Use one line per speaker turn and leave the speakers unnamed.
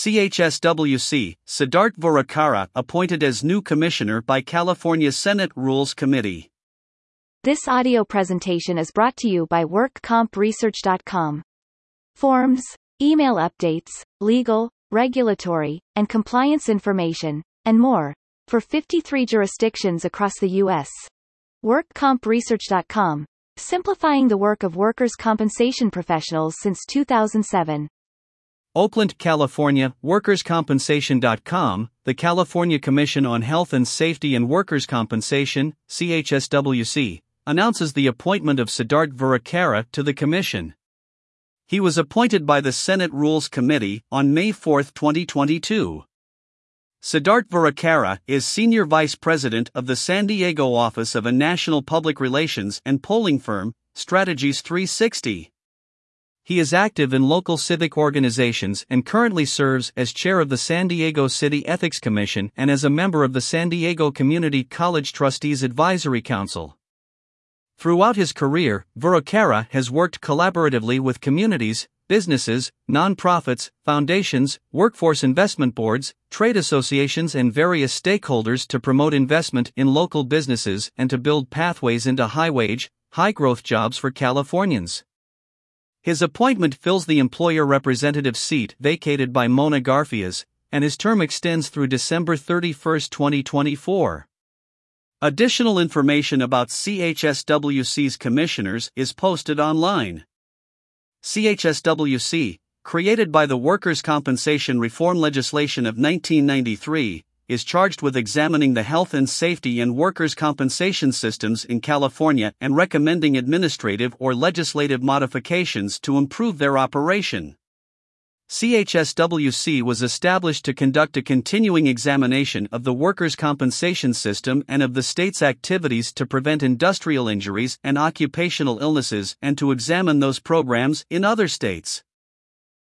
CHSWC, Sidharth Voorakkara appointed as new commissioner by California Senate Rules Committee.
This audio presentation is brought to you by WorkCompResearch.com. Forms, email updates, legal, regulatory, and compliance information, and more, for 53 jurisdictions across the U.S. WorkCompResearch.com, simplifying the work of workers' compensation professionals since 2007.
Oakland, California, WorkersCompensation.com, the California Commission on Health and Safety and Workers' Compensation, CHSWC, announces the appointment of Sidharth Voorakkara to the Commission. He was appointed by the Senate Rules Committee on May 4, 2022. Sidharth Voorakkara is Senior Vice President of the San Diego office of a national public relations and polling firm, Strategies 360. He is active in local civic organizations and currently serves as chair of the San Diego City Ethics Commission and as a member of the San Diego Community College Trustees Advisory Council. Throughout his career, Voorakkara has worked collaboratively with communities, businesses, nonprofits, foundations, workforce investment boards, trade associations, and various stakeholders to promote investment in local businesses and to build pathways into high wage, high growth jobs for Californians. His appointment fills the employer representative seat vacated by Mona Garfias, and his term extends through December 31, 2024. Additional information about CHSWC's commissioners is posted online. CHSWC, created by the Workers' Compensation Reform legislation of 1993, is charged with examining the health and safety and workers' compensation systems in California and recommending administrative or legislative modifications to improve their operation. CHSWC was established to conduct a continuing examination of the workers' compensation system and of the state's activities to prevent industrial injuries and occupational illnesses and to examine those programs in other states.